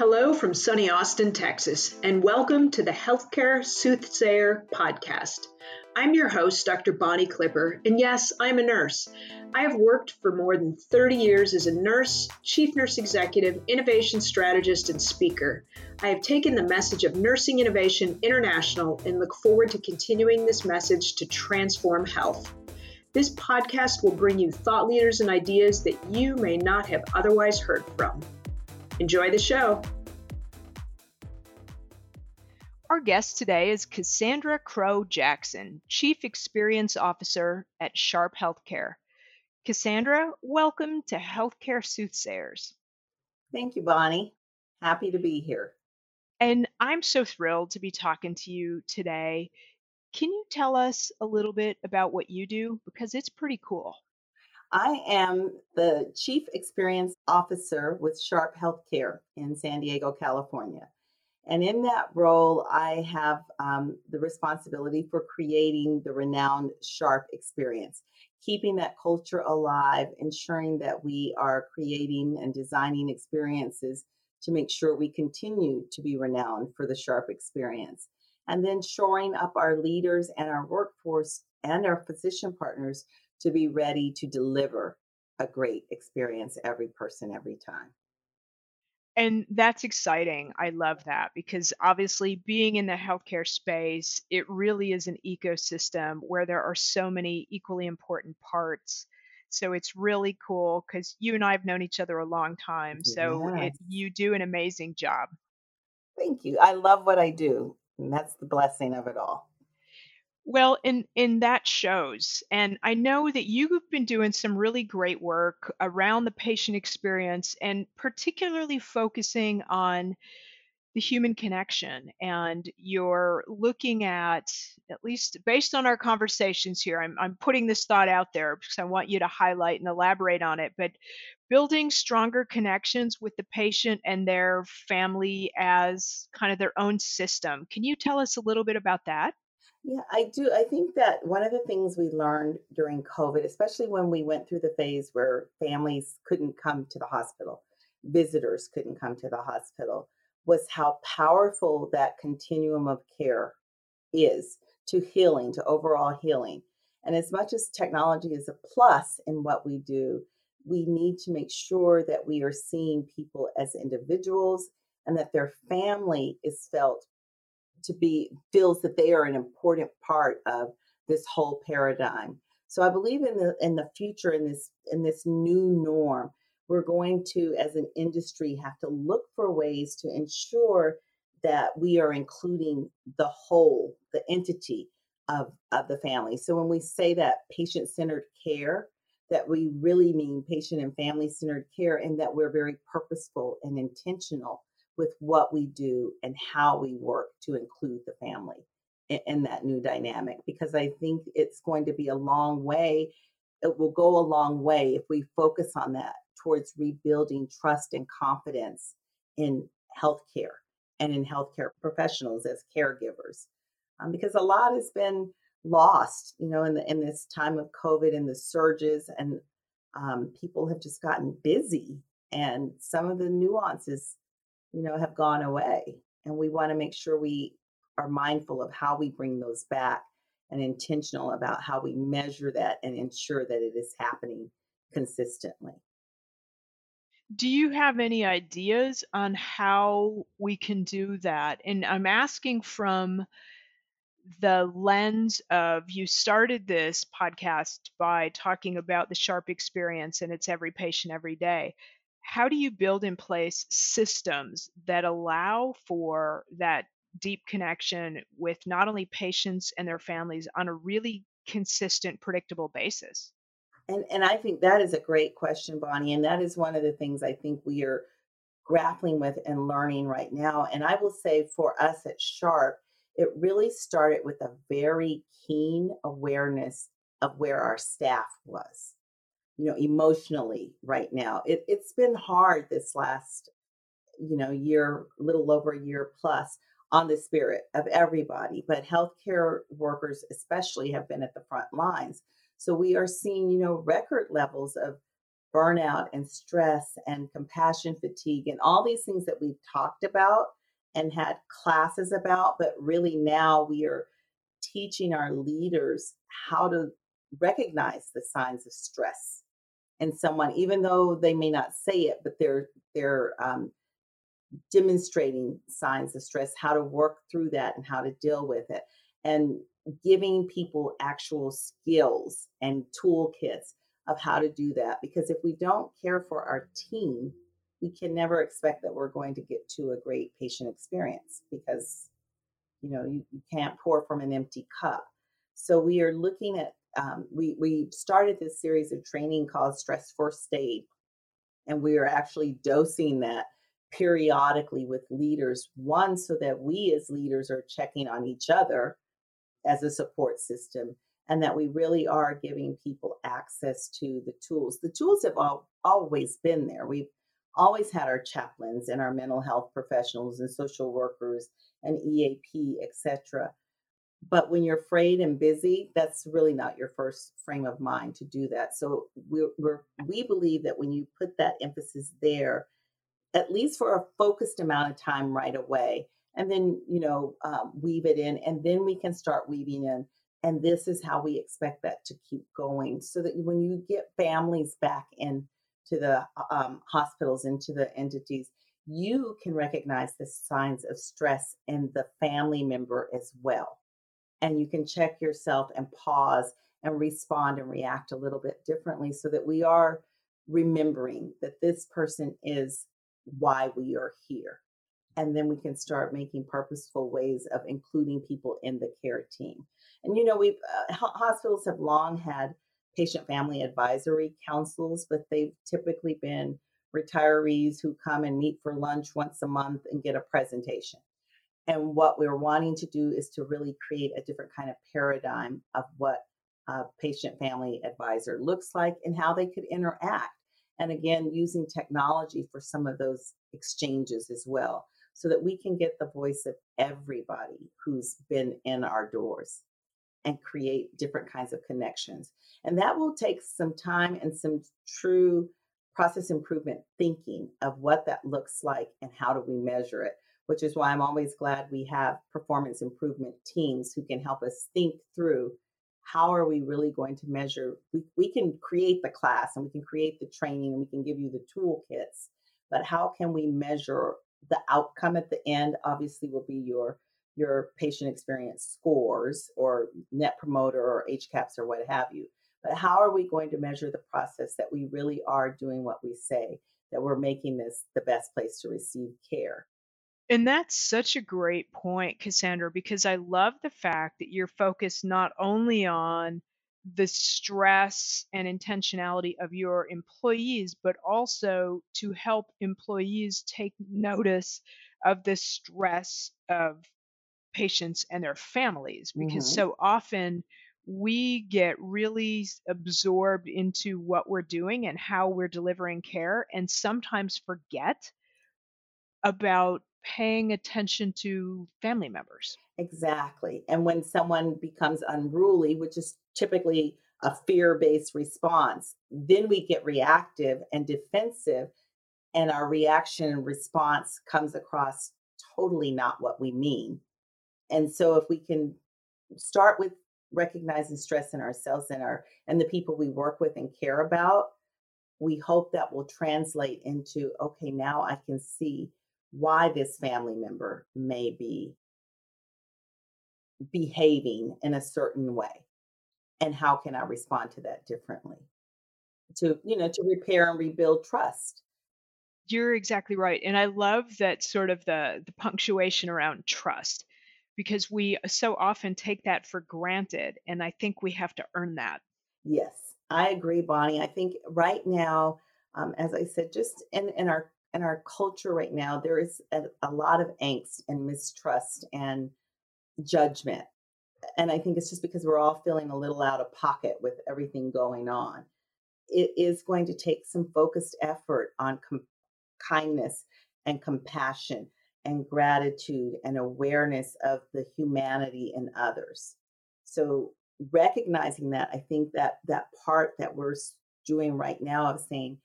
Hello from sunny Austin, Texas, and welcome to the Healthcare Soothsayer podcast. I'm your host, Dr. Bonnie Clipper, and yes, I'm a nurse. I have worked for more than 30 years as a nurse, chief nurse executive, innovation strategist, and speaker. I have taken the message of nursing innovation international and look forward to continuing this message to transform health. This podcast will bring you thought leaders and ideas that you may not have otherwise heard from. Enjoy the show. Our guest today is Cassandra Crow Jackson, Chief Experience Officer at Sharp Healthcare. Cassandra, welcome to Healthcare Soothsayers. Thank you, Bonnie. Happy to be here. And I'm so thrilled to be talking to you today. Can you tell us a little bit about what you do? Because it's pretty cool. I am the Chief Experience Officer with Sharp Healthcare in San Diego, California. And in that role, I have um, the responsibility for creating the renowned Sharp experience, keeping that culture alive, ensuring that we are creating and designing experiences to make sure we continue to be renowned for the Sharp experience. And then shoring up our leaders and our workforce and our physician partners to be ready to deliver a great experience every person every time. And that's exciting. I love that because obviously, being in the healthcare space, it really is an ecosystem where there are so many equally important parts. So it's really cool because you and I have known each other a long time. So yes. it, you do an amazing job. Thank you. I love what I do. And that's the blessing of it all. Well, in in that shows, and I know that you've been doing some really great work around the patient experience, and particularly focusing on the human connection. And you're looking at, at least based on our conversations here, I'm I'm putting this thought out there because I want you to highlight and elaborate on it. But building stronger connections with the patient and their family as kind of their own system. Can you tell us a little bit about that? Yeah, I do. I think that one of the things we learned during COVID, especially when we went through the phase where families couldn't come to the hospital, visitors couldn't come to the hospital, was how powerful that continuum of care is to healing, to overall healing. And as much as technology is a plus in what we do, we need to make sure that we are seeing people as individuals and that their family is felt to be feels that they are an important part of this whole paradigm. So I believe in the in the future in this in this new norm, we're going to as an industry have to look for ways to ensure that we are including the whole, the entity of, of the family. So when we say that patient-centered care, that we really mean patient and family centered care and that we're very purposeful and intentional with what we do and how we work to include the family in, in that new dynamic because I think it's going to be a long way. It will go a long way if we focus on that towards rebuilding trust and confidence in healthcare and in healthcare professionals as caregivers. Um, because a lot has been lost, you know, in the in this time of COVID and the surges, and um, people have just gotten busy, and some of the nuances you know, have gone away. And we want to make sure we are mindful of how we bring those back and intentional about how we measure that and ensure that it is happening consistently. Do you have any ideas on how we can do that? And I'm asking from the lens of you started this podcast by talking about the sharp experience and it's every patient every day how do you build in place systems that allow for that deep connection with not only patients and their families on a really consistent, predictable basis? And, and I think that is a great question, Bonnie. And that is one of the things I think we are grappling with and learning right now. And I will say for us at Sharp, it really started with a very keen awareness of where our staff was you know, emotionally right now. It, it's been hard this last, you know, year, little over a year plus on the spirit of everybody, but healthcare workers especially have been at the front lines. So we are seeing, you know, record levels of burnout and stress and compassion fatigue and all these things that we've talked about and had classes about, but really now we are teaching our leaders how to recognize the signs of stress in someone, even though they may not say it, but they're they're um, demonstrating signs of stress, how to work through that and how to deal with it, and giving people actual skills and toolkits of how to do that. Because if we don't care for our team, we can never expect that we're going to get to a great patient experience because you know you, you can't pour from an empty cup. So we are looking at um, we we started this series of training called Stress First Aid, and we are actually dosing that periodically with leaders. One, so that we as leaders are checking on each other as a support system, and that we really are giving people access to the tools. The tools have all, always been there. We've always had our chaplains and our mental health professionals and social workers and EAP, etc. But when you're afraid and busy, that's really not your first frame of mind to do that. So we're, we're we believe that when you put that emphasis there, at least for a focused amount of time right away, and then you know um, weave it in, and then we can start weaving in. And this is how we expect that to keep going, so that when you get families back in to the um, hospitals, into the entities, you can recognize the signs of stress in the family member as well and you can check yourself and pause and respond and react a little bit differently so that we are remembering that this person is why we are here. And then we can start making purposeful ways of including people in the care team. And you know, we've uh, hospitals have long had patient family advisory councils, but they've typically been retirees who come and meet for lunch once a month and get a presentation. And what we're wanting to do is to really create a different kind of paradigm of what a patient family advisor looks like and how they could interact. And again, using technology for some of those exchanges as well, so that we can get the voice of everybody who's been in our doors and create different kinds of connections. And that will take some time and some true process improvement thinking of what that looks like and how do we measure it which is why I'm always glad we have performance improvement teams who can help us think through how are we really going to measure we, we can create the class and we can create the training and we can give you the toolkits but how can we measure the outcome at the end obviously will be your your patient experience scores or net promoter or HCAHPS or what have you. But how are we going to measure the process that we really are doing what we say that we're making this the best place to receive care and that's such a great point, Cassandra, because I love the fact that you're focused not only on the stress and intentionality of your employees, but also to help employees take notice of the stress of patients and their families. Because mm-hmm. so often we get really absorbed into what we're doing and how we're delivering care, and sometimes forget about paying attention to family members. Exactly. And when someone becomes unruly, which is typically a fear based response, then we get reactive and defensive, and our reaction and response comes across totally not what we mean. And so if we can start with recognizing stress in ourselves and our and the people we work with and care about, we hope that will translate into okay, now I can see why this family member may be behaving in a certain way and how can i respond to that differently? To you know to repair and rebuild trust. You're exactly right and i love that sort of the the punctuation around trust because we so often take that for granted and i think we have to earn that. Yes i agree bonnie i think right now um, as i said just in in our in our culture right now, there is a, a lot of angst and mistrust and judgment. And I think it's just because we're all feeling a little out of pocket with everything going on. It is going to take some focused effort on com- kindness and compassion and gratitude and awareness of the humanity in others. So recognizing that, I think that that part that we're doing right now of saying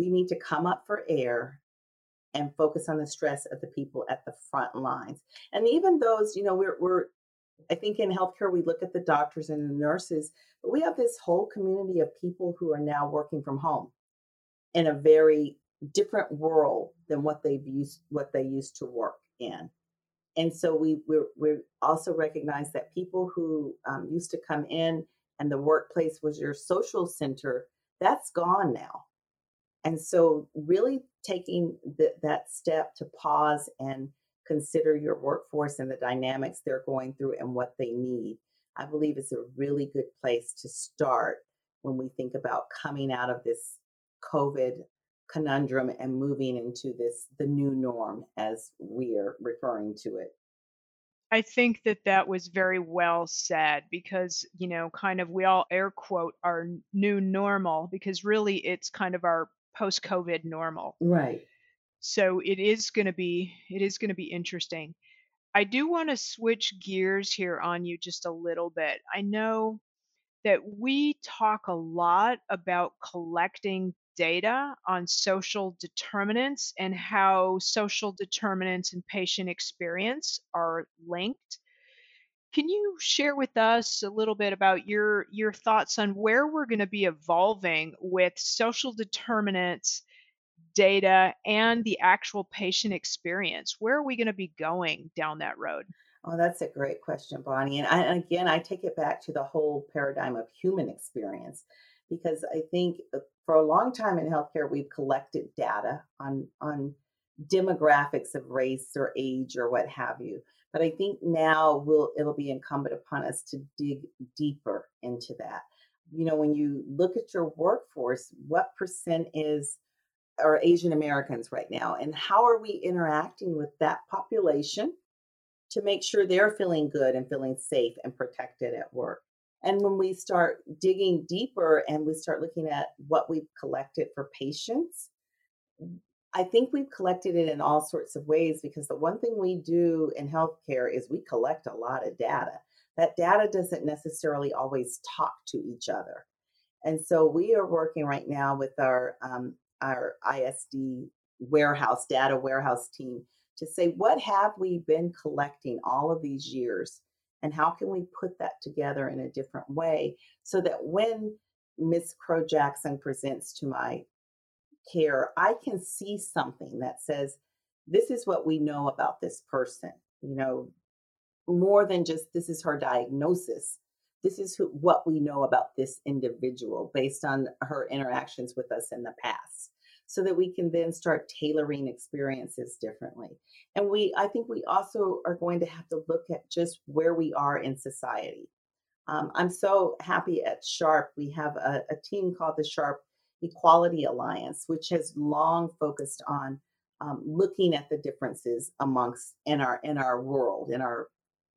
we need to come up for air and focus on the stress of the people at the front lines. And even those, you know, we're, we're I think in healthcare, we look at the doctors and the nurses, but we have this whole community of people who are now working from home in a very different world than what they've used, what they used to work in. And so we we we also recognize that people who um, used to come in and the workplace was your social center, that's gone now. And so, really taking the, that step to pause and consider your workforce and the dynamics they're going through and what they need, I believe is a really good place to start when we think about coming out of this COVID conundrum and moving into this the new norm as we are referring to it. I think that that was very well said because, you know, kind of we all air quote our new normal because really it's kind of our post COVID normal. Right. So it is going to be it is going to be interesting. I do want to switch gears here on you just a little bit. I know that we talk a lot about collecting data on social determinants and how social determinants and patient experience are linked. Can you share with us a little bit about your your thoughts on where we're going to be evolving with social determinants data and the actual patient experience? Where are we going to be going down that road? Oh, that's a great question, Bonnie. And, I, again, I take it back to the whole paradigm of human experience because I think uh, for a long time in healthcare, we've collected data on, on demographics of race or age or what have you. But I think now will it'll be incumbent upon us to dig deeper into that. You know, when you look at your workforce, what percent is are Asian Americans right now, and how are we interacting with that population to make sure they're feeling good and feeling safe and protected at work? And when we start digging deeper and we start looking at what we've collected for patients, I think we've collected it in all sorts of ways because the one thing we do in healthcare is we collect a lot of data. That data doesn't necessarily always talk to each other. And so we are working right now with our um, our ISD warehouse data warehouse team to say what have we been collecting all of these years and how can we put that together in a different way so that when Miss Crow Jackson presents to my care, I can see something that says, this is what we know about this person, you know, more than just this is her diagnosis. This is who, what we know about this individual based on her interactions with us in the past so that we can then start tailoring experiences differently. And we, I think we also are going to have to look at just where we are in society. Um, I'm so happy at Sharp. We have a, a team called the Sharp Equality Alliance, which has long focused on um, looking at the differences amongst in our in our world, in our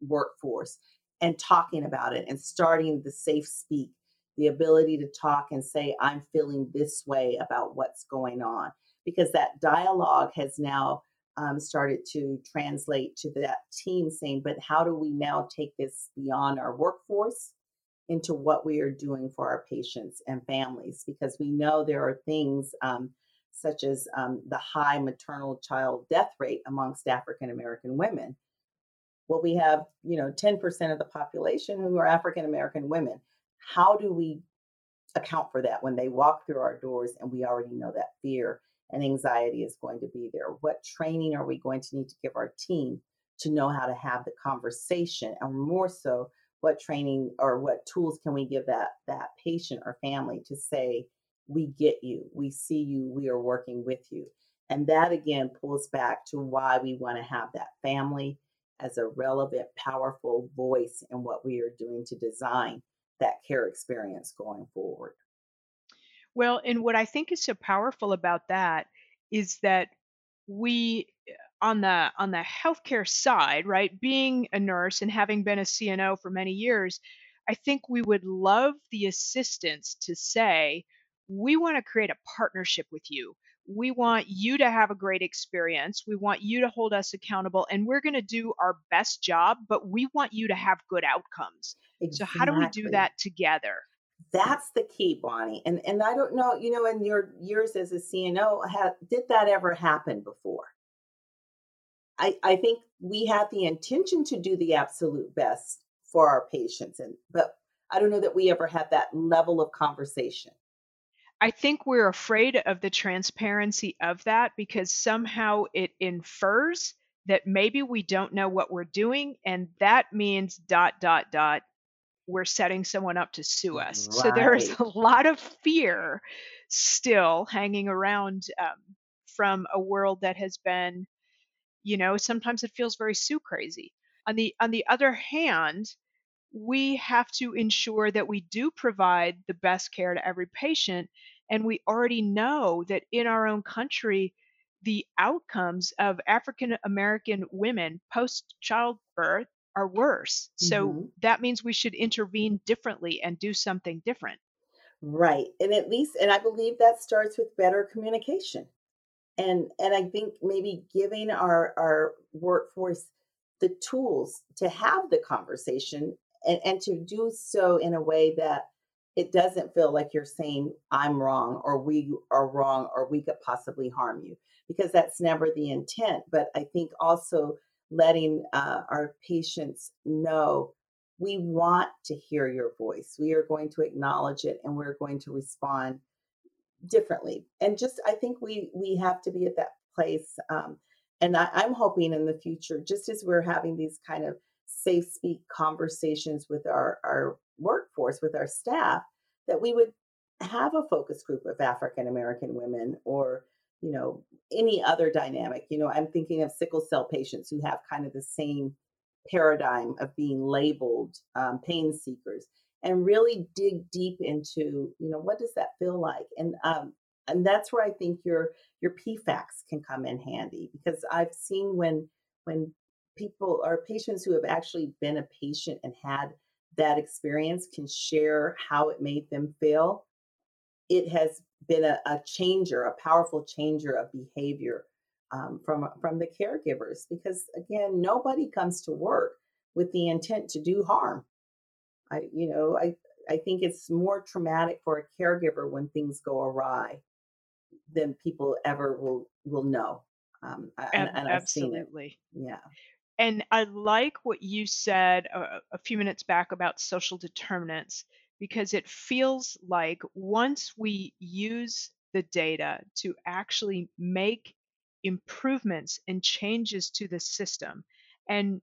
workforce, and talking about it and starting the safe speak, the ability to talk and say, I'm feeling this way about what's going on. Because that dialogue has now um, started to translate to that team saying, but how do we now take this beyond our workforce into what we are doing for our patients and families because we know there are things um, such as um, the high maternal child death rate amongst African American women. Well, we have, you know, 10% of the population who are African American women. How do we account for that when they walk through our doors and we already know that fear and anxiety is going to be there? What training are we going to need to give our team to know how to have the conversation and more so what training or what tools can we give that that patient or family to say we get you. We see you. We are working with you. And that again pulls back to why we want to have that family as a relevant powerful voice in what we are doing to design that care experience going forward. Well and what i think is so powerful about that is that we on the on the healthcare side, right, being a nurse and having been a CNO for many years, I think we would love the assistance to say, we want to create a partnership with you. We want you to have a great experience. We want you to hold us accountable, and we're going to do our best job, but we want you to have good outcomes. Exactly. So, how do we do that together? That's the key, Bonnie. And and I don't know, you know, in your years as a CNO, have, did that ever happen before? I, I think we had the intention to do the absolute best for our patients, and but I don't know that we ever had that level of conversation. I think we're afraid of the transparency of that because somehow it infers that maybe we don't know what we're doing, and that means dot dot dot we're setting someone up to sue us. Right. So there's a lot of fear still hanging around um, from a world that has been, you know, sometimes it feels very sue crazy. On the on the other hand, we have to ensure that we do provide the best care to every patient, and we already know that in our own country, the outcomes of African American women post childbirth are worse. So mm-hmm. that means we should intervene differently and do something different. Right. And at least and I believe that starts with better communication. And and I think maybe giving our our workforce the tools to have the conversation and, and to do so in a way that it doesn't feel like you're saying I'm wrong or we are wrong or we could possibly harm you because that's never the intent. But I think also letting uh, our patients know we want to hear your voice. We are going to acknowledge it and we're going to respond differently. And just, I think we we have to be at that place. Um, and I, I'm hoping in the future, just as we're having these kind of safe speak conversations with our our workforce, with our staff, that we would have a focus group of African American women or you know, any other dynamic. You know, I'm thinking of sickle cell patients who have kind of the same paradigm of being labeled um, pain seekers and really dig deep into, you know, what does that feel like? And um, and that's where I think your your PFACs can come in handy because I've seen when when people or patients who have actually been a patient and had that experience can share how it made them feel. It has been a, a changer, a powerful changer of behavior um, from from the caregivers. Because again, nobody comes to work with the intent to do harm. I, you know, I I think it's more traumatic for a caregiver when things go awry than people ever will will know. Um, and, and Absolutely. Yeah. And I like what you said a, a few minutes back about social determinants because it feels like once we use the data to actually make improvements and changes to the system, and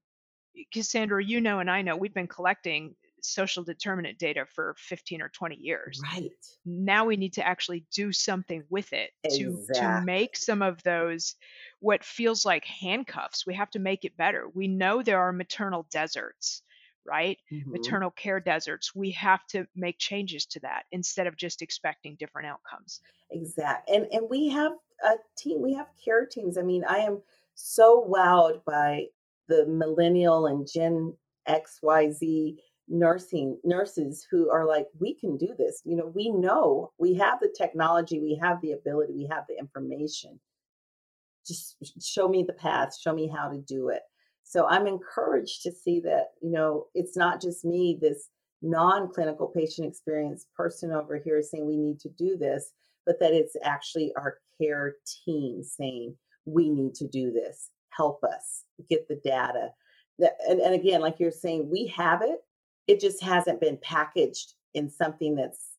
Cassandra, you know, and I know we've been collecting social determinant data for 15 or 20 years. Right. Now we need to actually do something with it exactly. to to make some of those what feels like handcuffs. We have to make it better. We know there are maternal deserts right? Mm-hmm. Maternal care deserts. We have to make changes to that instead of just expecting different outcomes. Exactly. And and we have a team, we have care teams. I mean, I am so wowed by the millennial and Gen XYZ nursing nurses who are like, we can do this. You know, we know we have the technology, we have the ability, we have the information. Just show me the path, show me how to do it. So I'm encouraged to see that, you know, it's not just me, this non clinical patient experience person over here saying we need to do this, but that it's actually our care team saying we need to do this. Help us get the data. And, and again, like you're saying, we have it, it just hasn't been packaged in something that's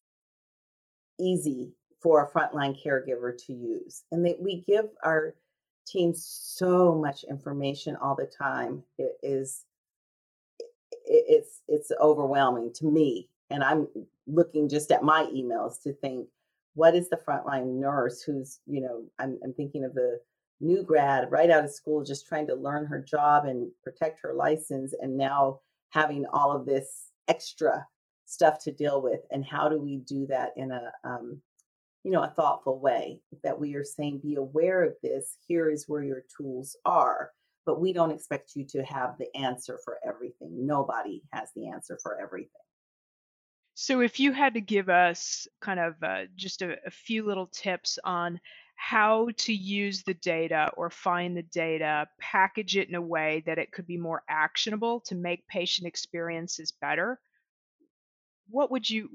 easy for a frontline caregiver to use. And that we give our teams so much information all the time. It is it's it's overwhelming to me and i'm looking just at my emails to think what is the frontline nurse who's you know i'm, I'm thinking of the new grad right out of school just trying to learn her job and protect her license and now having all of this extra stuff to deal with and how do we do that in a um, you know, a thoughtful way that we are saying, be aware of this. Here is where your tools are. But we don't expect you to have the answer for everything. Nobody has the answer for everything. So, if you had to give us kind of uh, just a, a few little tips on how to use the data or find the data, package it in a way that it could be more actionable to make patient experiences better, what would you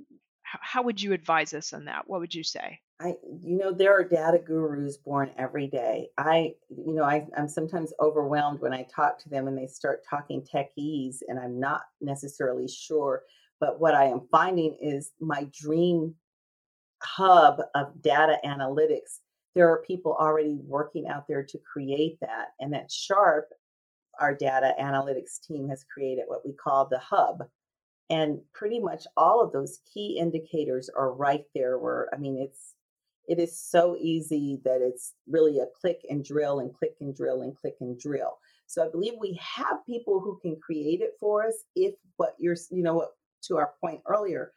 how would you advise us on that? What would you say? I, you know, there are data gurus born every day. I, you know, I, I'm sometimes overwhelmed when I talk to them and they start talking techies, and I'm not necessarily sure. But what I am finding is my dream hub of data analytics. There are people already working out there to create that, and at Sharp, our data analytics team has created what we call the hub, and pretty much all of those key indicators are right there. Where I mean, it's it is so easy that it's really a click and drill and click and drill and click and drill. So I believe we have people who can create it for us if what you're, you know, what to our point earlier,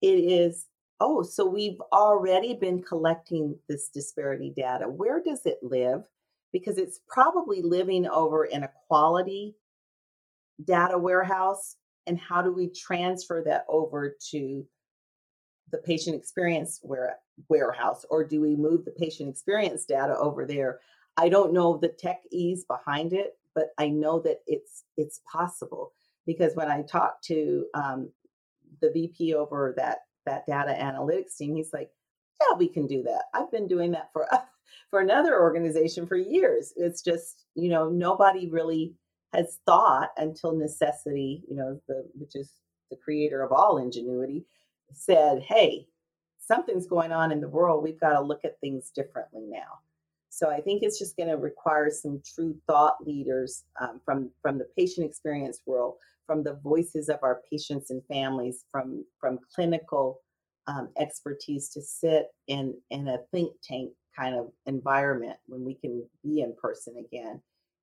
it is, oh, so we've already been collecting this disparity data. Where does it live? Because it's probably living over in a quality data warehouse. And how do we transfer that over to the patient experience where, warehouse or do we move the patient experience data over there i don't know the tech ease behind it but i know that it's it's possible because when i talked to um, the vp over that that data analytics team he's like yeah we can do that i've been doing that for for another organization for years it's just you know nobody really has thought until necessity you know the which is the creator of all ingenuity said, hey, something's going on in the world. We've got to look at things differently now. So I think it's just going to require some true thought leaders um, from from the patient experience world, from the voices of our patients and families, from from clinical um, expertise to sit in in a think tank kind of environment when we can be in person again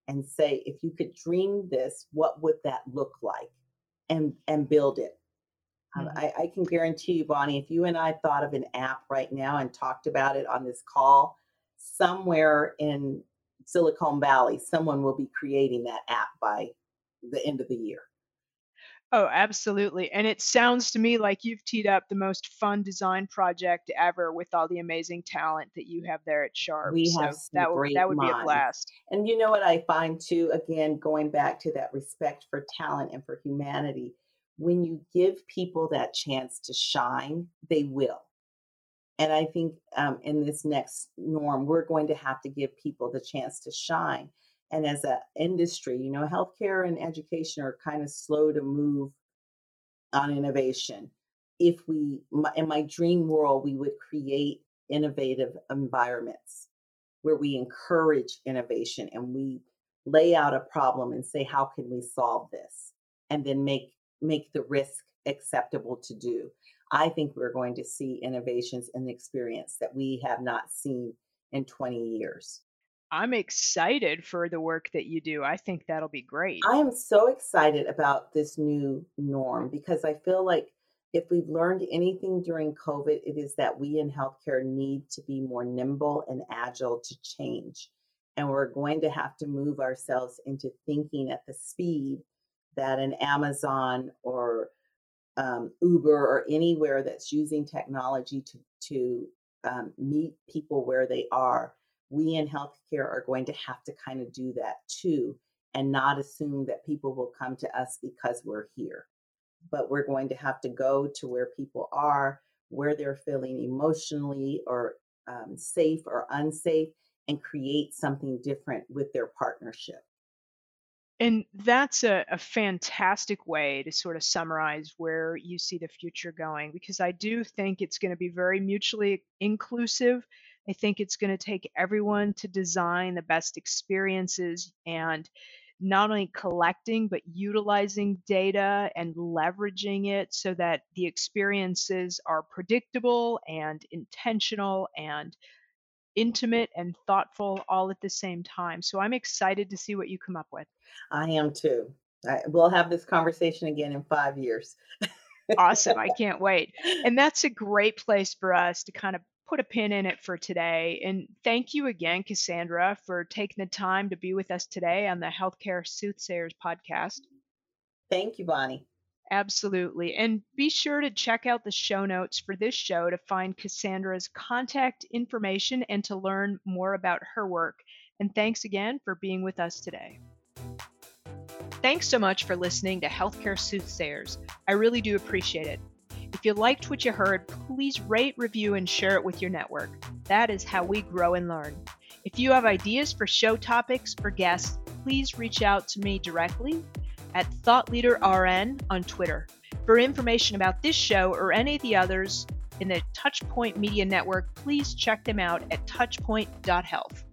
and say, if you could dream this, what would that look like, and and build it um, mm-hmm. I, I, can guarantee you, Bonnie, if you and I thought of an app right now and talked about it on this call, somewhere in Silicon Valley, someone will be creating that app by the end of the year. Oh, absolutely. And it sounds to me like you've teed up the most fun design project ever with all the amazing talent that you have there at Sharp. We have so that would that would minds. be a blast. And you know what I find too, again, going back to that respect for talent and for humanity, when you give people that chance to shine, they will. And I think um, in this next norm, we're going to have to give people the chance to shine. And as an industry, you know, healthcare and education are kind of slow to move on innovation. If we, in my dream world, we would create innovative environments where we encourage innovation and we lay out a problem and say, how can we solve this? And then make make the risk acceptable to do. I think we're going to see innovations in experience that we have not seen in 20 years. I'm excited for the work that you do. I think that'll be great. I am so excited about this new norm because I feel like if we've learned anything during COVID, it is that we in healthcare need to be more nimble and agile to change. And we're going to have to move ourselves into thinking at the speed that an Amazon or um, Uber or anywhere that's using technology to to um, meet people where they are, we in healthcare are going to have to kind of do that too, and not assume that people will come to us because we're here. But we're going to have to go to where people are, where they're feeling emotionally or um, safe or unsafe, and create something different with their partnership. And that's a, a fantastic way to sort of summarize where you see the future going because I do think it's going to be very mutually inclusive. I think it's going to take everyone to design the best experiences and not only collecting but utilizing data and leveraging it so that the experiences are predictable and intentional and intimate and thoughtful all at the same time. So I'm excited to see what you come up with. I am too. I, we'll have this conversation again in five years. awesome. I can't wait. And that's a great place for us to kind of put a pin in it for today. And thank you again, Cassandra, for taking the time to be with us today on the Healthcare Soothsayers podcast. Thank you, Bonnie. Absolutely. And be sure to check out the show notes for this show to find Cassandra's contact information and to learn more about her work. And thanks again for being with us today. Thanks so much for listening to Healthcare Soothsayers. I really do appreciate it. If you liked what you heard, please rate, review, and share it with your network. That is how we grow and learn. If you have ideas for show topics or guests, please reach out to me directly at ThoughtLeaderRN on Twitter. For information about this show or any of the others in the Touchpoint Media Network, please check them out at touchpoint.health.